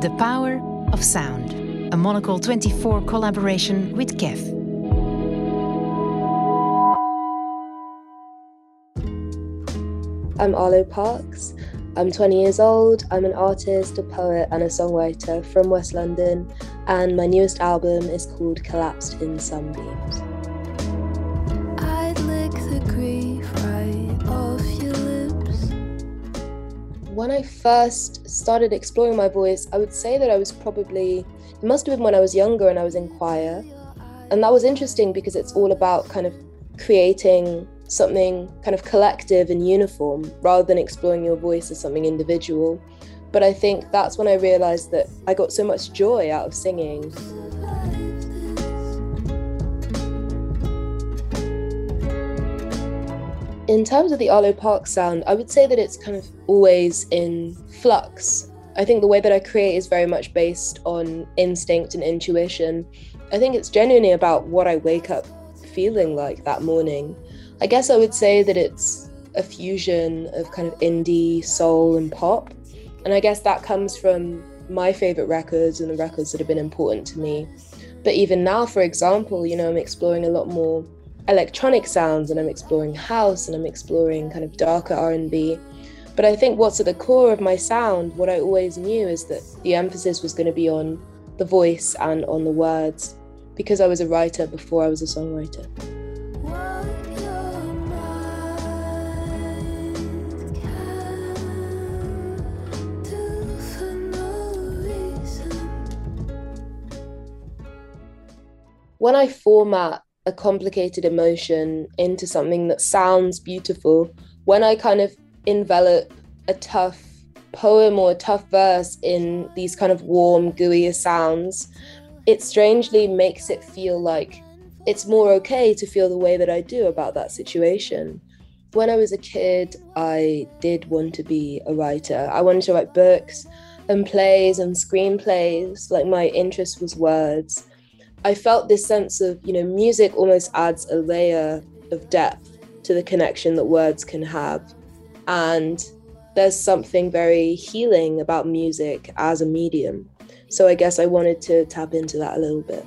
The Power of Sound, a Monocle 24 collaboration with KEF. I'm Arlo Parks. I'm 20 years old. I'm an artist, a poet, and a songwriter from West London, and my newest album is called Collapsed in Sunbeams. When I first started exploring my voice, I would say that I was probably, it must have been when I was younger and I was in choir. And that was interesting because it's all about kind of creating something kind of collective and uniform rather than exploring your voice as something individual. But I think that's when I realized that I got so much joy out of singing. In terms of the Arlo Parks sound, I would say that it's kind of always in flux. I think the way that I create is very much based on instinct and intuition. I think it's genuinely about what I wake up feeling like that morning. I guess I would say that it's a fusion of kind of indie, soul, and pop. And I guess that comes from my favorite records and the records that have been important to me. But even now, for example, you know, I'm exploring a lot more electronic sounds and I'm exploring house and I'm exploring kind of darker R&B. But I think what's at the core of my sound, what I always knew is that the emphasis was going to be on the voice and on the words because I was a writer before I was a songwriter. When I format a complicated emotion into something that sounds beautiful, when I kind of envelop a tough poem or a tough verse in these kind of warm, gooey sounds, it strangely makes it feel like it's more okay to feel the way that I do about that situation. When I was a kid, I did want to be a writer. I wanted to write books and plays and screenplays. Like my interest was words. I felt this sense of, you know, music almost adds a layer of depth to the connection that words can have. And there's something very healing about music as a medium. So I guess I wanted to tap into that a little bit.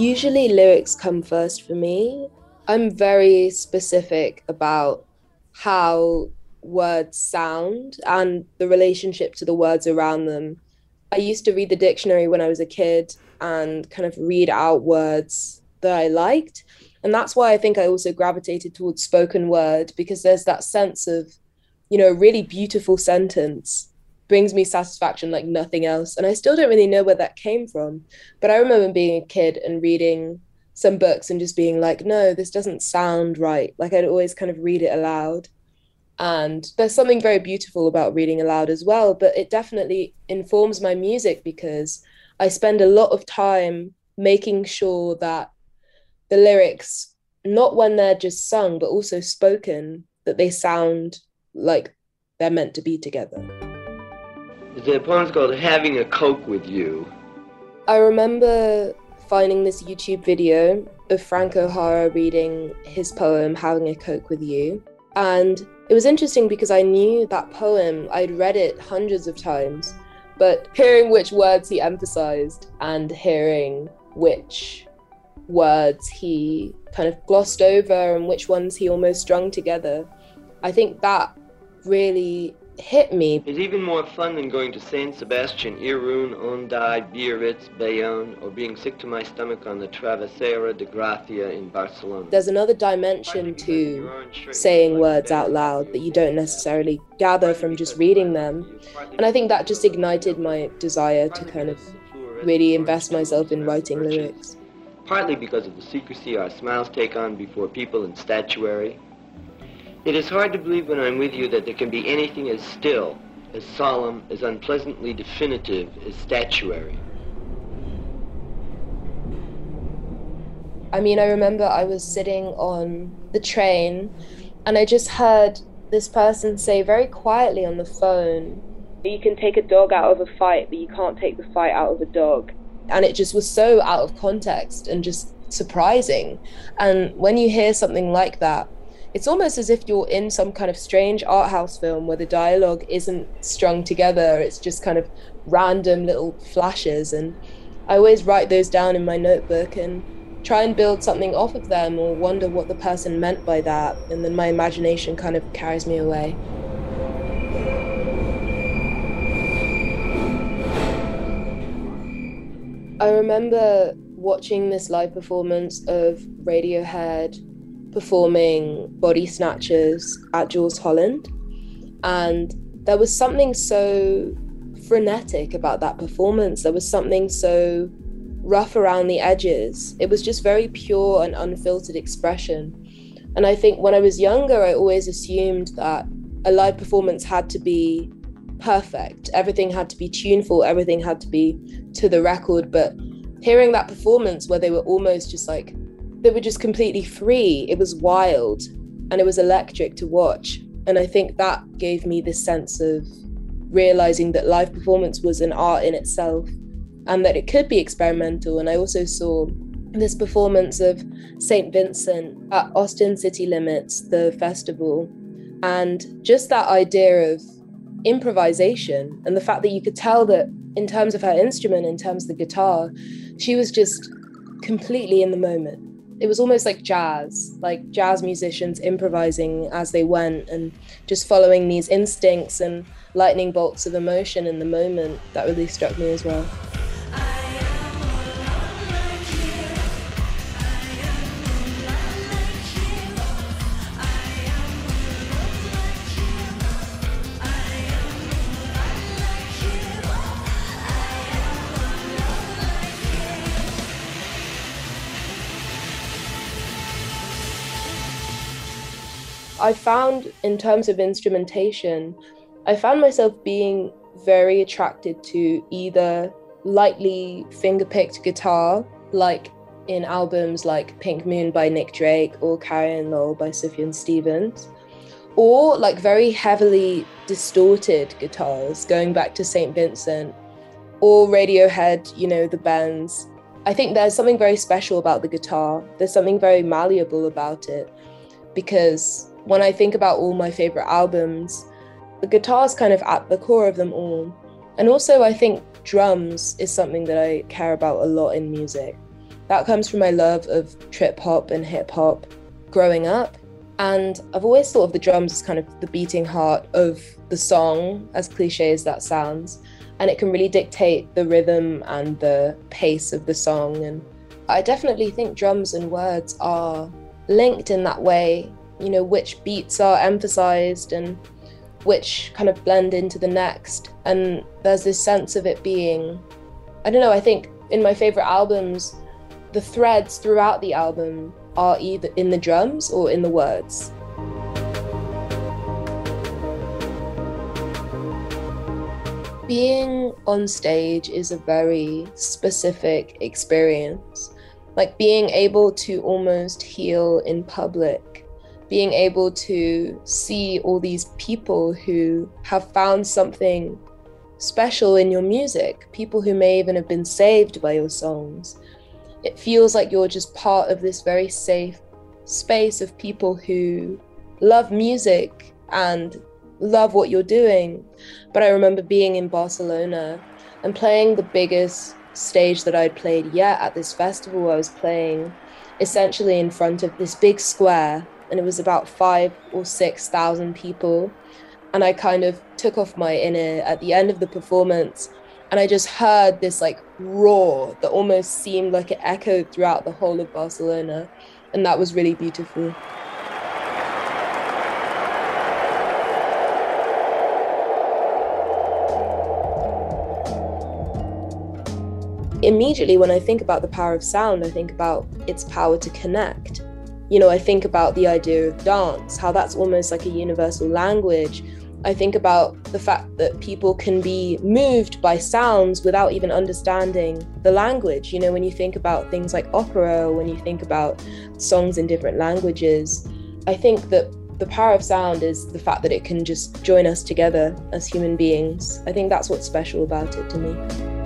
Usually, lyrics come first for me. I'm very specific about how words sound and the relationship to the words around them. I used to read the dictionary when I was a kid and kind of read out words that I liked. And that's why I think I also gravitated towards spoken word because there's that sense of, you know, a really beautiful sentence brings me satisfaction like nothing else. And I still don't really know where that came from. But I remember being a kid and reading some books and just being like, no, this doesn't sound right. Like I'd always kind of read it aloud. And there's something very beautiful about reading aloud as well. But it definitely informs my music because I spend a lot of time making sure that the lyrics, not when they're just sung, but also spoken, that they sound like they're meant to be together. The poem's called Having a Coke with You. I remember finding this YouTube video of Frank O'Hara reading his poem, Having a Coke with You. And it was interesting because I knew that poem, I'd read it hundreds of times, but hearing which words he emphasized and hearing which words he kind of glossed over and which ones he almost strung together, I think that really hit me. It's even more fun than going to San Sebastian, Irun, Hendaye, Biarritz, Bayonne, or being sick to my stomach on the Travesera de Gracia in Barcelona. There's another dimension to saying words out loud that you don't necessarily gather from just reading them. And I think that just ignited my desire to kind of really invest myself in writing lyrics. Partly because of the secrecy our smiles take on before people and statuary, it is hard to believe when I'm with you that there can be anything as still, as solemn, as unpleasantly definitive as statuary. I mean, I remember I was sitting on the train and I just heard this person say very quietly on the phone, You can take a dog out of a fight, but you can't take the fight out of a dog. And it just was so out of context and just surprising. And when you hear something like that, it's almost as if you're in some kind of strange art house film where the dialogue isn't strung together, it's just kind of random little flashes. And I always write those down in my notebook and try and build something off of them or wonder what the person meant by that. And then my imagination kind of carries me away. I remember watching this live performance of Radiohead performing Body Snatchers at Jools Holland. And there was something so frenetic about that performance. There was something so rough around the edges. It was just very pure and unfiltered expression. And I think when I was younger, I always assumed that a live performance had to be perfect. Everything had to be tuneful, everything had to be to the record. But hearing that performance where they were almost just like, they were just completely free, it was wild and it was electric to watch. And I think that gave me this sense of realizing that live performance was an art in itself and that it could be experimental. And I also saw this performance of St. Vincent at Austin City Limits, the festival, and just that idea of improvisation and the fact that you could tell that in terms of her instrument, in terms of the guitar, she was just completely in the moment. It was almost like jazz, like jazz musicians improvising as they went and just following these instincts and lightning bolts of emotion in the moment. That really struck me as well. I found, in terms of instrumentation, I found myself being very attracted to either lightly finger picked guitar, like in albums like Pink Moon by Nick Drake or Carrie & Lowell by Sufjan Stevens, or like very heavily distorted guitars, going back to St. Vincent, or Radiohead, you know, the bands. I think there's something very special about the guitar. There's something very malleable about it because when I think about all my favorite albums, the guitar's kind of at the core of them all. And also, I think drums is something that I care about a lot in music. That comes from my love of trip hop and hip hop growing up. And I've always thought of the drums as kind of the beating heart of the song, as cliche as that sounds. And it can really dictate the rhythm and the pace of the song. And I definitely think drums and words are linked in that way you know, which beats are emphasized and which kind of blend into the next. And there's this sense of it being, I don't know, I think in my favorite albums, the threads throughout the album are either in the drums or in the words. Being on stage is a very specific experience. Like being able to almost heal in public being able to see all these people who have found something special in your music, people who may even have been saved by your songs. It feels like you're just part of this very safe space of people who love music and love what you're doing. But I remember being in Barcelona and playing the biggest stage that I'd played yet at this festival. I was playing essentially in front of this big square and it was about five or six thousand people. And I kind of took off my in-ear at the end of the performance and I just heard this like roar that almost seemed like it echoed throughout the whole of Barcelona. And that was really beautiful. Immediately, when I think about the power of sound, I think about its power to connect you know, I think about the idea of dance, how that's almost like a universal language. I think about the fact that people can be moved by sounds without even understanding the language. You know, when you think about things like opera, when you think about songs in different languages, I think that the power of sound is the fact that it can just join us together as human beings. I think that's what's special about it to me.